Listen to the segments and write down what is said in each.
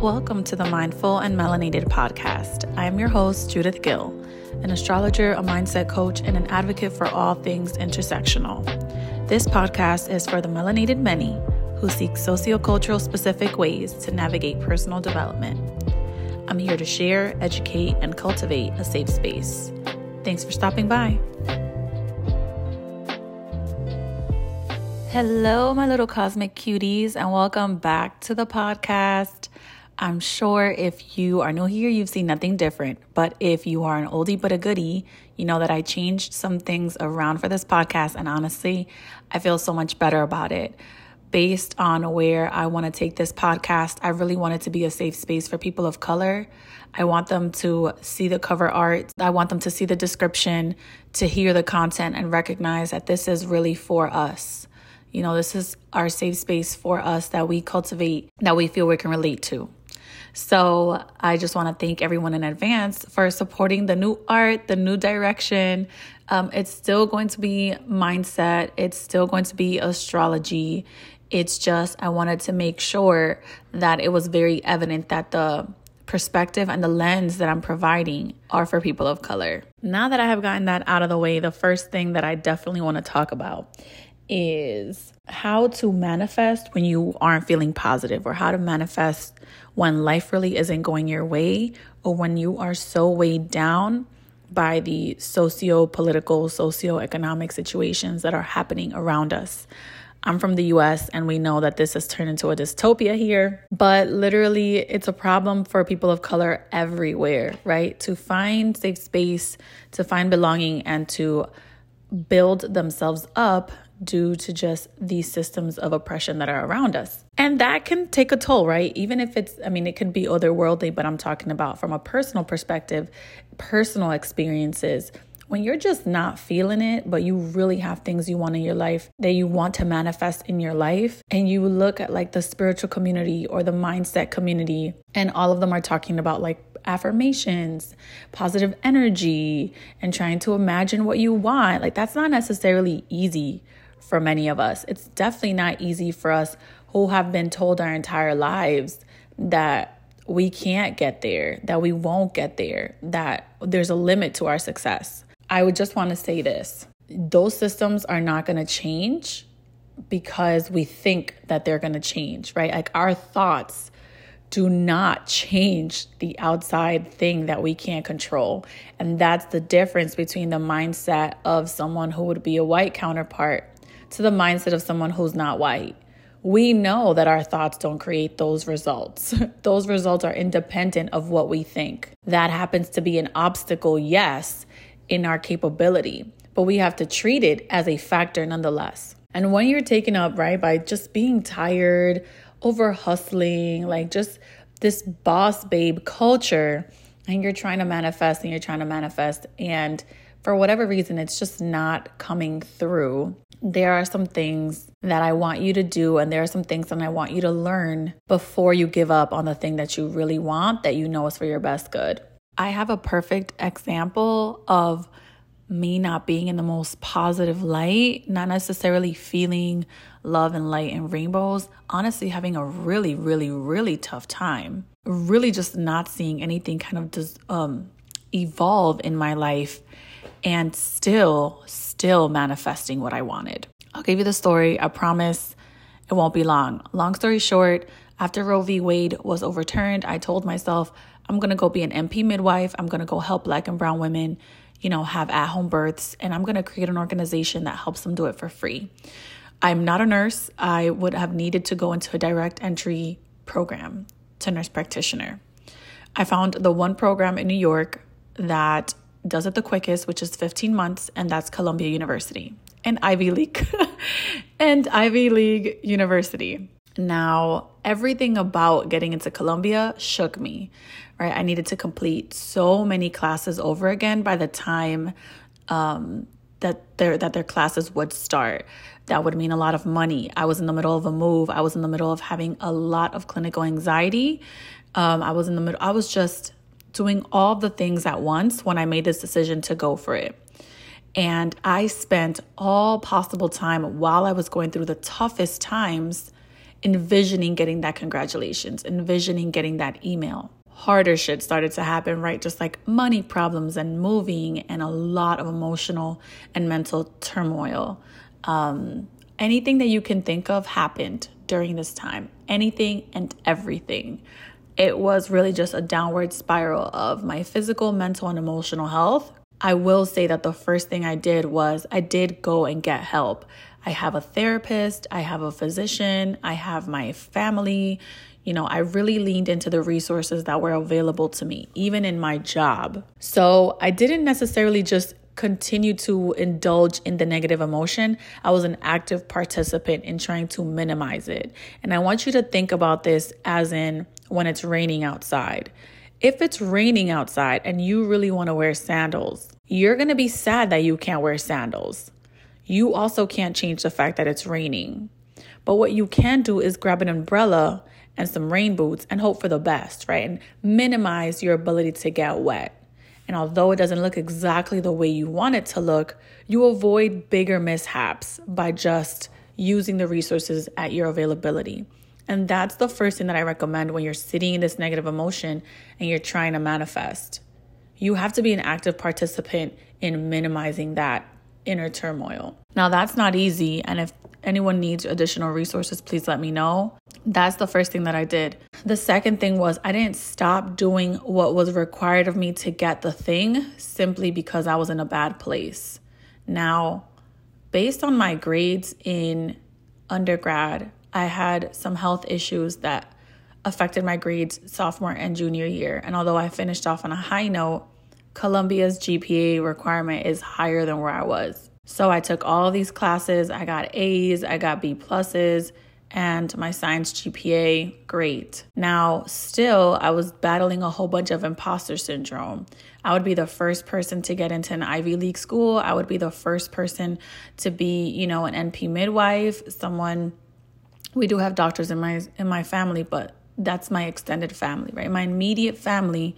Welcome to the Mindful and Melanated podcast. I am your host, Judith Gil, an astrologer, a mindset coach, and an advocate for all things intersectional. This podcast is for the melanated many who seek sociocultural specific ways to navigate personal development. I'm here to share, educate, and cultivate a safe space. Thanks for stopping by. Hello, my little cosmic cuties, and welcome back to the podcast. I'm sure if you are new here, you've seen nothing different. But if you are an oldie but a goodie, you know that I changed some things around for this podcast. And honestly, I feel so much better about it based on where I want to take this podcast, I really want it to be a safe space for people of color. I want them to see the cover art. I want them to see the description, to hear the content, and recognize that this is really for us. You know, this is our safe space for us that we cultivate, that we feel we can relate to. So I just want to thank everyone in advance for supporting the new art, the new direction. Um, it's still going to be mindset, it's still going to be astrology. It's just, I wanted to make sure that it was very evident that the perspective and the lens that I'm providing are for people of color. Now that I have gotten that out of the way, the first thing that I definitely want to talk about is how to manifest when you aren't feeling positive or how to manifest when life really isn't going your way or when you are so weighed down by the socio political, socio-economic situations that are happening around us. I'm from the US and we know that this has turned into a dystopia here, but literally it's a problem for people of color everywhere, right? To find safe space, to find belonging, and to build themselves up due to just these systems of oppression that are around us. And that can take a toll, right? Even if it's, I mean, it could be otherworldly, but I'm talking about from a personal perspective, personal experiences when you're just not feeling it, but you really have things you want in your life that you want to manifest in your life, and you look at like the spiritual community or the mindset community, and all of them are talking about like affirmations, positive energy, and trying to imagine what you want, like that's not necessarily easy for many of us. It's definitely not easy for us who have been told our entire lives that we can't get there, that we won't get there, that there's a limit to our success. I would just want to say this those systems are not going to change because we think that they're going to change, right? Like our thoughts do not change the outside thing that we can't control. And that's the difference between the mindset of someone who would be a white counterpart to the mindset of someone who's not white. We know that our thoughts don't create those results. those results are independent of what we think. That happens to be an obstacle, yes, in our capability, but we have to treat it as a factor nonetheless. And when you're taken up, right, by just being tired, over hustling, like just this boss babe culture, and you're trying to manifest and you're trying to manifest, and for whatever reason, it's just not coming through. There are some things that I want you to do, and there are some things that I want you to learn before you give up on the thing that you really want that you know is for your best good. I have a perfect example of me not being in the most positive light, not necessarily feeling love and light and rainbows, honestly, having a really, really, really tough time. Really just not seeing anything kind of just um, evolve in my life and still, still manifesting what I wanted. I'll give you the story. I promise it won't be long. Long story short, after Roe v. Wade was overturned, I told myself I'm going to go be an NP midwife. I'm going to go help black and brown women, you know, have at home births. And I'm going to create an organization that helps them do it for free. I'm not a nurse. I would have needed to go into a direct entry program to nurse practitioner. I found the one program in New York that does it the quickest, which is 15 months, and that's Columbia University and Ivy League and Ivy League University. Now, everything about getting into Columbia shook me, right? I needed to complete so many classes over again by the time um, that their that their classes would start. That would mean a lot of money. I was in the middle of a move. I was in the middle of having a lot of clinical anxiety. Um, I was in the middle. I was just doing all the things at once when I made this decision to go for it. And I spent all possible time while I was going through the toughest times envisioning getting that congratulations, envisioning getting that email. Harder shit started to happen, right? Just like money problems and moving and a lot of emotional and mental turmoil. Um, anything that you can think of happened during this time. Anything and everything. It was really just a downward spiral of my physical, mental, and emotional health. I will say that the first thing I did was I did go and get help. I have a therapist, I have a physician, I have my family. You know, I really leaned into the resources that were available to me, even in my job. So I didn't necessarily just continue to indulge in the negative emotion. I was an active participant in trying to minimize it. And I want you to think about this as in when it's raining outside. If it's raining outside and you really want to wear sandals, you're going to be sad that you can't wear sandals you also can't change the fact that it's raining. But what you can do is grab an umbrella and some rain boots and hope for the best, right? And minimize your ability to get wet. And although it doesn't look exactly the way you want it to look, you avoid bigger mishaps by just using the resources at your availability. And that's the first thing that I recommend when you're sitting in this negative emotion and you're trying to manifest. You have to be an active participant in minimizing that inner turmoil. Now, that's not easy. And if anyone needs additional resources, please let me know. That's the first thing that I did. The second thing was I didn't stop doing what was required of me to get the thing simply because I was in a bad place. Now, based on my grades in undergrad, I had some health issues that affected my grades sophomore and junior year. And although I finished off on a high note, Columbia's GPA requirement is higher than where I was. So I took all these classes. I got A's, I got B pluses, and my science GPA, great. Now, still, I was battling a whole bunch of imposter syndrome. I would be the first person to get into an Ivy League school. I would be the first person to be, you know, an NP midwife, someone we do have doctors in my in my family, but that's my extended family, right? My immediate family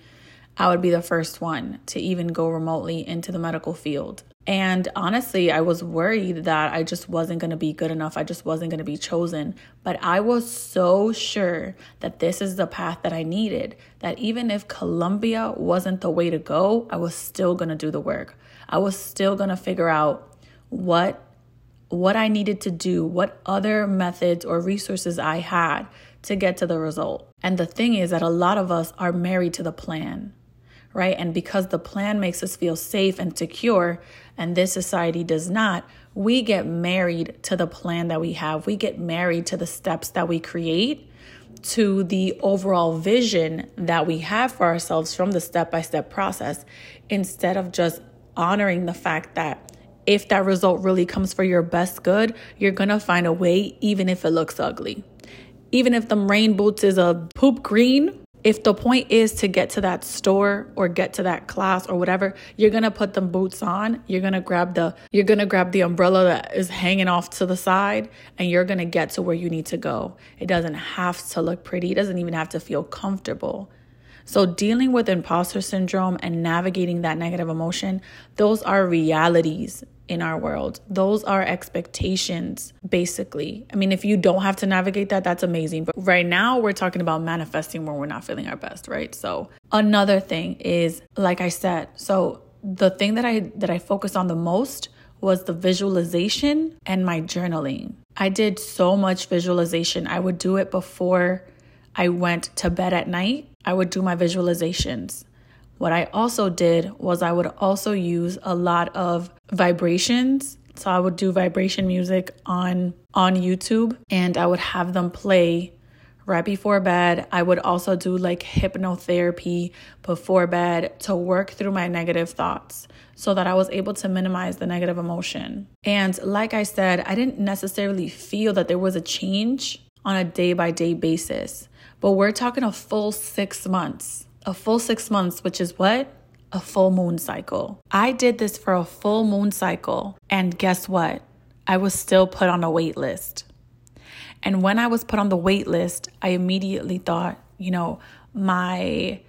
I would be the first one to even go remotely into the medical field. And honestly, I was worried that I just wasn't going to be good enough. I just wasn't going to be chosen. But I was so sure that this is the path that I needed, that even if Columbia wasn't the way to go, I was still going to do the work. I was still going to figure out what what I needed to do, what other methods or resources I had to get to the result. And the thing is that a lot of us are married to the plan right? And because the plan makes us feel safe and secure, and this society does not, we get married to the plan that we have. We get married to the steps that we create, to the overall vision that we have for ourselves from the step by step process, instead of just honoring the fact that if that result really comes for your best good, you're gonna find a way, even if it looks ugly. Even if the rain boots is a poop green, if the point is to get to that store or get to that class or whatever you're gonna put them boots on you're gonna grab the you're gonna grab the umbrella that is hanging off to the side and you're gonna get to where you need to go. It doesn't have to look pretty it doesn't even have to feel comfortable. So, dealing with imposter syndrome and navigating that negative emotion, those are realities in our world. Those are expectations, basically. I mean, if you don't have to navigate that, that's amazing. But right now, we're talking about manifesting when we're not feeling our best, right? So, another thing is, like I said, so the thing that I that I focused on the most was the visualization and my journaling. I did so much visualization. I would do it before I went to bed at night. I would do my visualizations. What I also did was I would also use a lot of vibrations. So I would do vibration music on on YouTube and I would have them play right before bed. I would also do like hypnotherapy before bed to work through my negative thoughts so that I was able to minimize the negative emotion. And like I said, I didn't necessarily feel that there was a change on a day by day basis, but we're talking a full six months a full six months, which is what? A full moon cycle. I did this for a full moon cycle. And guess what? I was still put on a wait list. And when I was put on the wait list, I immediately thought, you know, my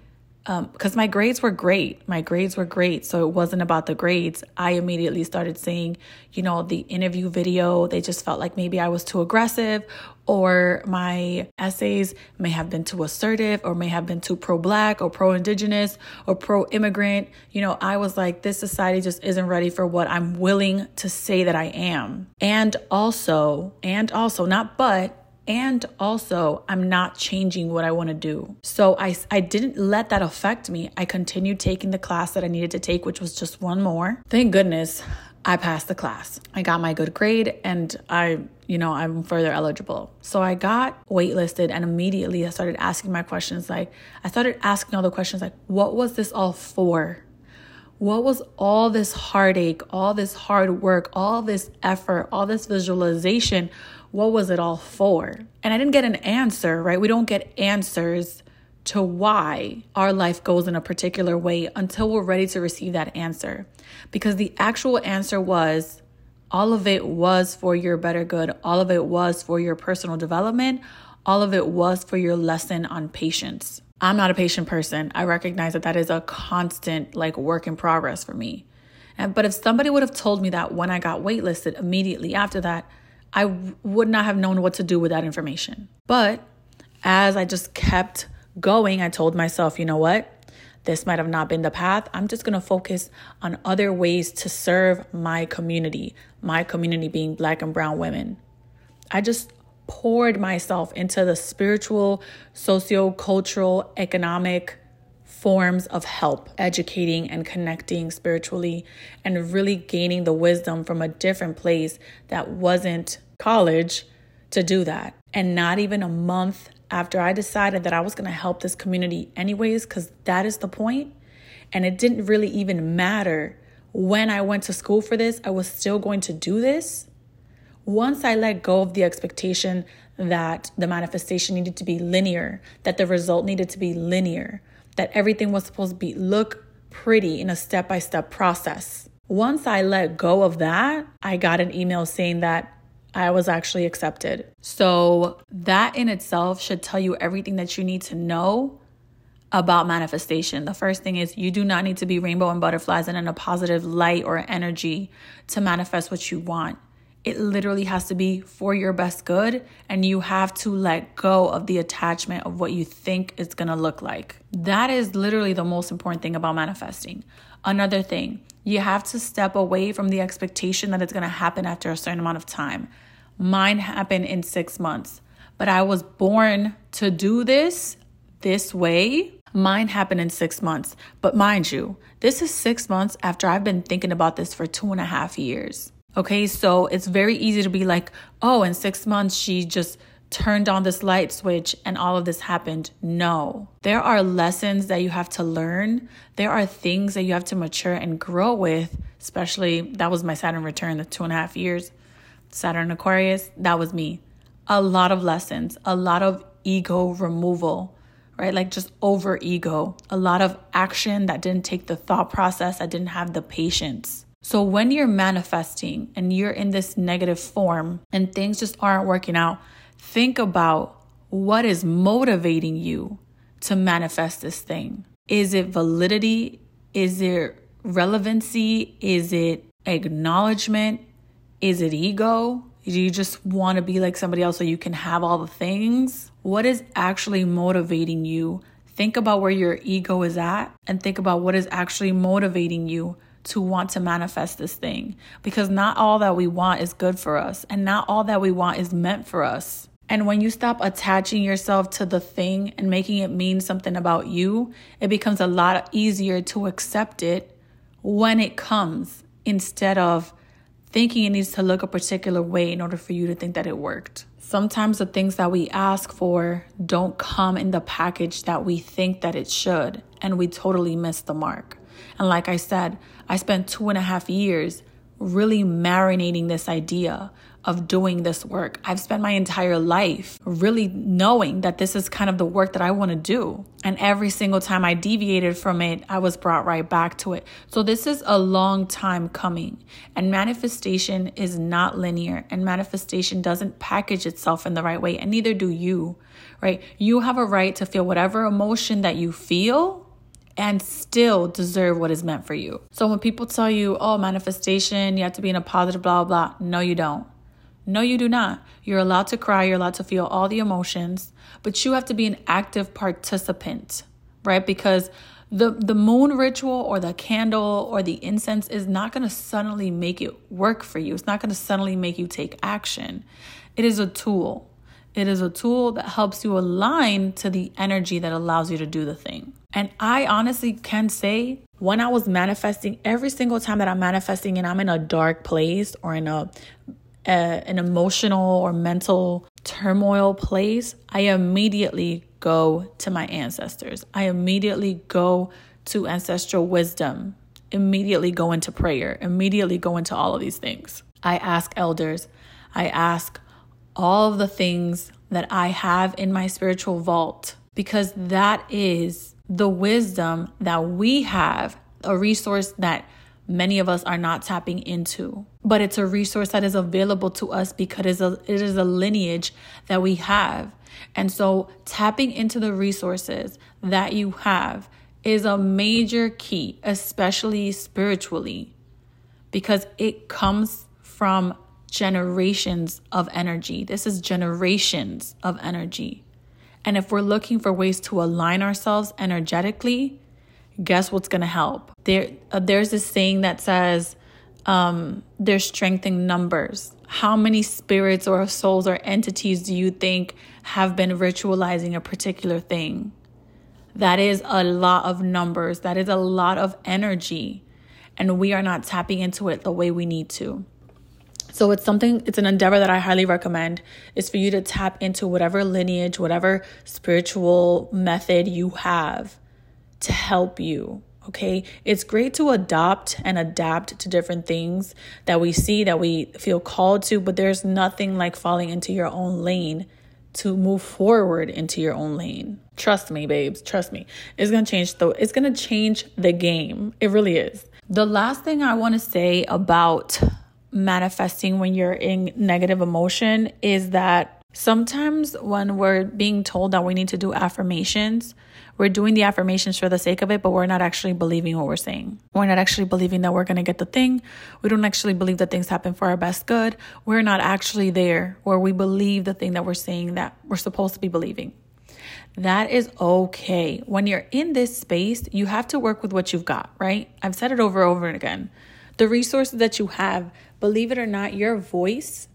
because um, my grades were great. My grades were great. So it wasn't about the grades. I immediately started seeing, you know, the interview video. They just felt like maybe I was too aggressive or my essays may have been too assertive or may have been too pro black or pro indigenous or pro immigrant. You know, I was like, this society just isn't ready for what I'm willing to say that I am. And also, and also, not but, and also, I'm not changing what I want to do. So I, I didn't let that affect me. I continued taking the class that I needed to take, which was just one more. Thank goodness I passed the class. I got my good grade and I, you know, I'm further eligible. So I got waitlisted and immediately I started asking my questions. Like, I started asking all the questions like, what was this all for? What was all this heartache, all this hard work, all this effort, all this visualization? What was it all for? And I didn't get an answer, right? We don't get answers to why our life goes in a particular way until we're ready to receive that answer. Because the actual answer was all of it was for your better good, all of it was for your personal development, all of it was for your lesson on patience. I'm not a patient person. I recognize that that is a constant like work in progress for me. And but if somebody would have told me that when I got waitlisted immediately after that, I would not have known what to do with that information. But as I just kept going, I told myself, you know what? This might have not been the path. I'm just to focus on other ways to serve my community, my community being black and brown women. I just poured myself into the spiritual, socio cultural, economic forms of help, educating and connecting spiritually, and really gaining the wisdom from a different place that wasn't college to do that. And not even a month after I decided that I was going to help this community, anyways, because that is the point. And it didn't really even matter when I went to school for this, I was still going to do this. Once I let go of the expectation that the manifestation needed to be linear, that the result needed to be linear, that everything was supposed to be look pretty in a step by step process. Once I let go of that, I got an email saying that I was actually accepted. So, that in itself should tell you everything that you need to know about manifestation. The first thing is you do not need to be rainbow and butterflies and in a positive light or energy to manifest what you want. It literally has to be for your best good, and you have to let go of the attachment of what you think it's gonna look like. That is literally the most important thing about manifesting. Another thing, you have to step away from the expectation that it's gonna happen after a certain amount of time. Mine happened in six months, but I was born to do this this way. Mine happened in six months. But mind you, this is six months after I've been thinking about this for two and a half years. Okay, so it's very easy to be like, oh, in six months, she just turned on this light switch and all of this happened. No, there are lessons that you have to learn. There are things that you have to mature and grow with, especially that was my Saturn return, the two and a half years. Saturn Aquarius, that was me. A lot of lessons, a lot of ego removal, right? Like just over ego, a lot of action that didn't take the thought process, that didn't have the patience. So when you're manifesting and you're in this negative form and things just aren't working out, think about what is motivating you to manifest this thing. Is it validity? Is it relevancy? Is it acknowledgement? Is it ego? Do you just want to be like somebody else so you can have all the things? What is actually motivating you? Think about where your ego is at and think about what is actually motivating you to want to manifest this thing. Because not all that we want is good for us, and not all that we want is meant for us. And when you stop attaching yourself to the thing and making it mean something about you, it becomes a lot easier to accept it when it comes instead of thinking it needs to look a particular way in order for you to think that it worked. Sometimes the things that we ask for don't come in the package that we think that it should, and we totally miss the mark. And like I said, I spent two and a half years really marinating this idea of doing this work. I've spent my entire life really knowing that this is kind of the work that I want to do. And every single time I deviated from it, I was brought right back to it. So this is a long time coming. And manifestation is not linear, and manifestation doesn't package itself in the right way, and neither do you, right? You have a right to feel whatever emotion that you feel and still deserve what is meant for you. So when people tell you, oh, manifestation, you have to be in a positive, blah, blah, no, you don't. No, you do not. You're allowed to cry, you're allowed to feel all the emotions, but you have to be an active participant, right? Because the the moon ritual or the candle or the incense is not going to suddenly make it work for you. It's not going to suddenly make you take action. It is a tool. It is a tool that helps you align to the energy that allows you to do the thing. And I honestly can say when I was manifesting, every single time that I'm manifesting and I'm in a dark place or in a, a an emotional or mental turmoil place, I immediately go to my ancestors. I immediately go to ancestral wisdom, immediately go into prayer, immediately go into all of these things. I ask elders, I ask all of the things that I have in my spiritual vault because that is the wisdom that we have, a resource that many of us are not tapping into. But it's a resource that is available to us because it is a, lineage that we have. And so tapping into the resources that you have is a major key, especially spiritually, because it comes from generations of energy. This is generations of energy. And if we're looking for ways to align ourselves energetically, guess what's going to help? There, uh, there's this saying that says, um, there's strength in numbers. How many spirits or souls or entities do you think have been ritualizing a particular thing? That is a lot of numbers. That is a lot of energy. And we are not tapping into it the way we need to. So it's something, it's an endeavor that I highly recommend is for you to tap into whatever lineage, whatever spiritual method you have to help you Okay. It's great to adopt and adapt to different things that we see that we feel called to, but there's nothing like falling into your own lane to move forward into your own lane. Trust me, babes. Trust me. It's going to change though. It's going to change the game. It really is. The last thing I want to say about manifesting when you're in negative emotion is that sometimes when we're being told that we need to do affirmations, we're doing the affirmations for the sake of it, but we're not actually believing what we're saying. We're not actually believing that we're going to get the thing. We don't actually believe that things happen for our best good. We're not actually there where we believe the thing that we're saying that we're supposed to be believing. That is okay. When you're in this space, you have to work with what you've got, right? I've said it over and over again. The resources that you have, believe it or not, your voice,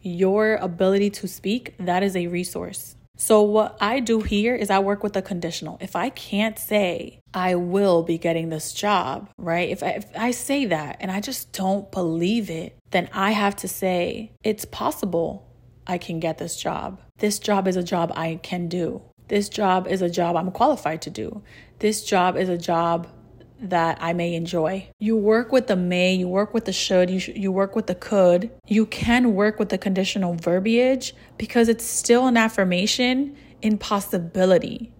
your ability to speak, that is a resource. So, what I do here is I work with a conditional. If I can't say, I will be getting this job, right? If I, if I say that and I just don't believe it, then I have to say, it's possible I can get this job. This job is a job I can do. This job is a job I'm qualified to do. This job is a job that I may enjoy. You work with the may, you work with the should, you, sh- you work with the could. You can work with the conditional verbiage because it's still an affirmation in possibility.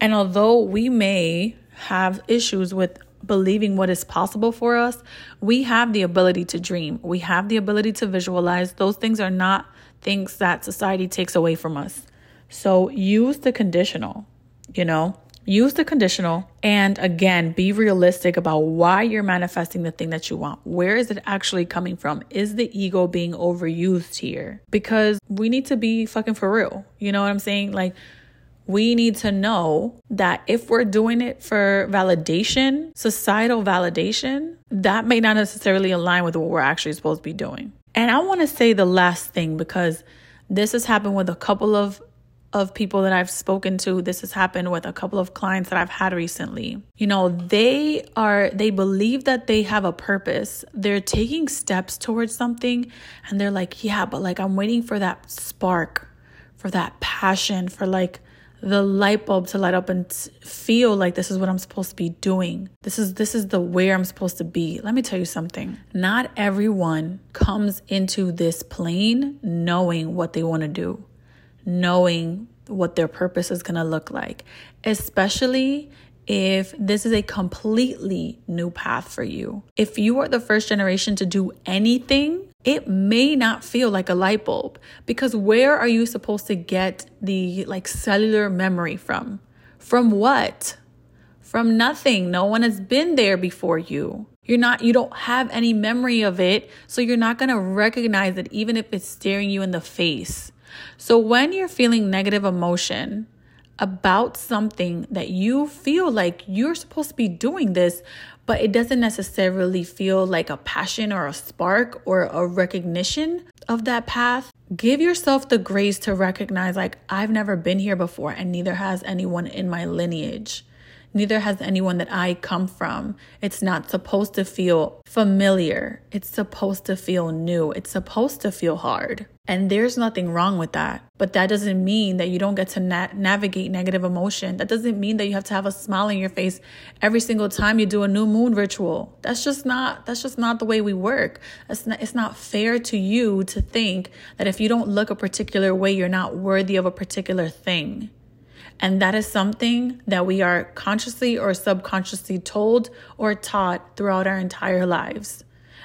And although we may have issues with believing what is possible for us, we have the ability to dream. We have the ability to visualize. Those things are not things that society takes away from us. So use the conditional, you know? Use the conditional and again, be realistic about why you're manifesting the thing that you want. Where is it actually coming from? Is the ego being overused here? Because we need to be fucking for real. You know what I'm saying? Like, we need to know that if we're doing it for validation, societal validation, that may not necessarily align with what we're actually supposed to be doing. And I want to say the last thing because this has happened with a couple of of people that I've spoken to, this has happened with a couple of clients that I've had recently. You know, they are, they believe that they have a purpose. They're taking steps towards something and they're like, yeah, but like I'm waiting for that spark, for that passion, for like the light bulb to light up and feel like this is what I'm supposed to be doing. This is this is the where I'm supposed to be. Let me tell you something. Not everyone comes into this plane knowing what they want to do knowing what their purpose is going to look like, especially if this is a completely new path for you. If you are the first generation to do anything, it may not feel like a light bulb because where are you supposed to get the like cellular memory from? From what? from nothing. No one has been there before you. You're not, you don't have any memory of it. So you're not going to recognize it, even if it's staring you in the face. So when you're feeling negative emotion, about something that you feel like you're supposed to be doing this, but it doesn't necessarily feel like a passion or a spark or a recognition of that path, give yourself the grace to recognize, like, I've never been here before, and neither has anyone in my lineage. Neither has anyone that I come from. It's not supposed to feel familiar. It's supposed to feel new. It's supposed to feel hard. And there's nothing wrong with that. But that doesn't mean that you don't get to na- navigate negative emotion. That doesn't mean that you have to have a smile on your face every single time you do a new moon ritual. That's just not that's just not the way we work. Not, it's not fair to you to think that if you don't look a particular way, you're not worthy of a particular thing. And that is something that we are consciously or subconsciously told or taught throughout our entire lives.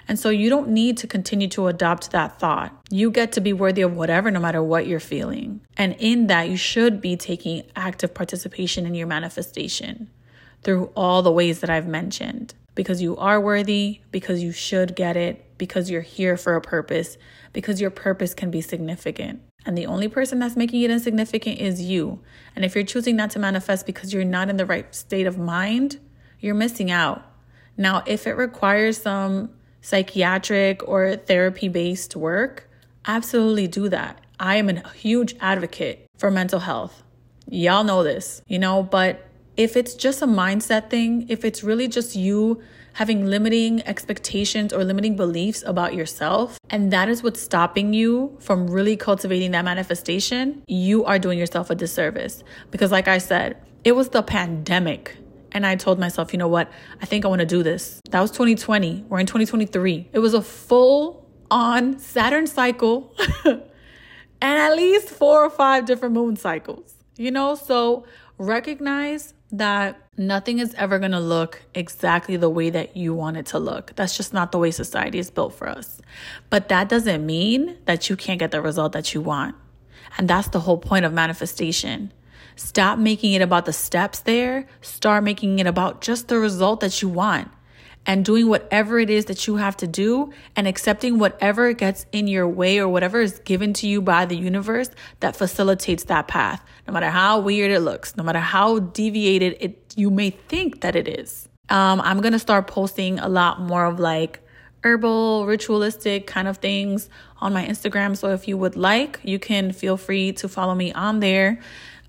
And so you don't need to continue to adopt that thought. You get to be worthy of whatever, no matter what you're feeling. And in that, you should be taking active participation in your manifestation through all the ways that I've mentioned. Because you are worthy, because you should get it, because you're here for a purpose, because your purpose can be significant. And the only person that's making it insignificant is you. And if you're choosing not to manifest because you're not in the right state of mind, you're missing out. Now, if it requires some psychiatric or therapy based work, absolutely do that. I am a huge advocate for mental health. Y'all know this, you know, but if it's just a mindset thing, if it's really just you having limiting expectations or limiting beliefs about yourself, and that is what's stopping you from really cultivating that manifestation, you are doing yourself a disservice. Because, like I said, it was the pandemic. And I told myself, you know what? I think I want to do this. That was 2020. We're in 2023. It was a full on Saturn cycle and at least four or five different moon cycles, you know? So recognize that nothing is ever going to look exactly the way that you want it to look. That's just not the way society is built for us. But that doesn't mean that you can't get the result that you want. And that's the whole point of manifestation. Stop making it about the steps there, start making it about just the result that you want and doing whatever it is that you have to do and accepting whatever gets in your way or whatever is given to you by the universe that facilitates that path no matter how weird it looks no matter how deviated it you may think that it is. Um, i'm gonna start posting a lot more of like herbal ritualistic kind of things on my instagram. So if you would like you can feel free to follow me on there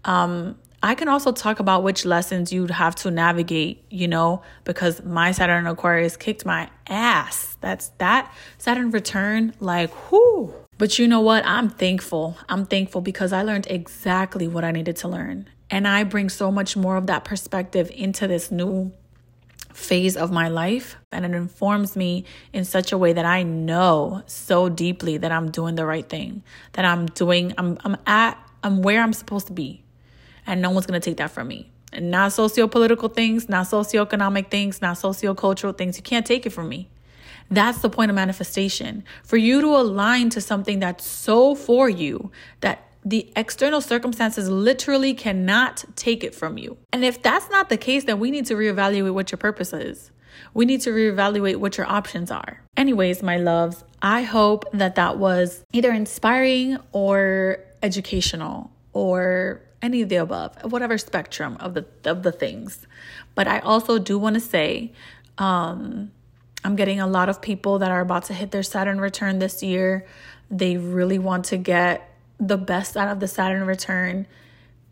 um, I can also talk about which lessons you'd have to navigate, you know, because my Saturn Aquarius kicked my ass. That's that Saturn return, like, whoo. But you know what? I'm thankful. I'm thankful because I learned exactly what I needed to learn. And I bring so much more of that perspective into this new phase of my life. And it informs me in such a way that I know so deeply that I'm doing the right thing, that I'm doing, I'm, I'm at, I'm where I'm supposed to be and no one's going to take that from me. And not socio-political things, not socioeconomic things, not socio-cultural things. You can't take it from me. That's the point of manifestation. For you to align to something that's so for you that the external circumstances literally cannot take it from you. And if that's not the case, then we need to reevaluate what your purpose is. We need to reevaluate what your options are. Anyways, my loves, I hope that that was either inspiring or educational or any of the above, whatever spectrum of the of the things. But I also do want to say, um, I'm getting a lot of people that are about to hit their Saturn return this year. They really want to get the best out of the Saturn return.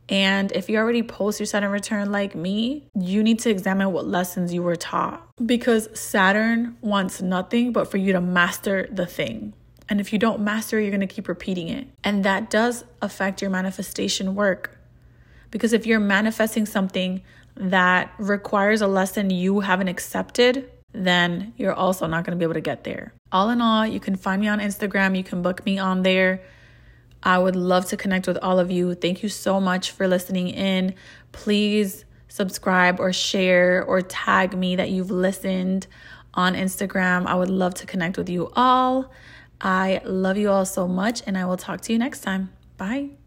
And if you already post your Saturn return like me, you need to examine what lessons you were taught because Saturn wants nothing but for you to master the thing. And if you don't master it, you're going to keep repeating it. And that does affect your manifestation work. Because if you're manifesting something that requires a lesson you haven't accepted, then you're also not going to be able to get there. All in all, you can find me on Instagram, you can book me on there. I would love to connect with all of you. Thank you so much for listening in. Please subscribe or share or tag me that you've listened on Instagram. I would love to connect with you all. I love you all so much, and I will talk to you next time. Bye.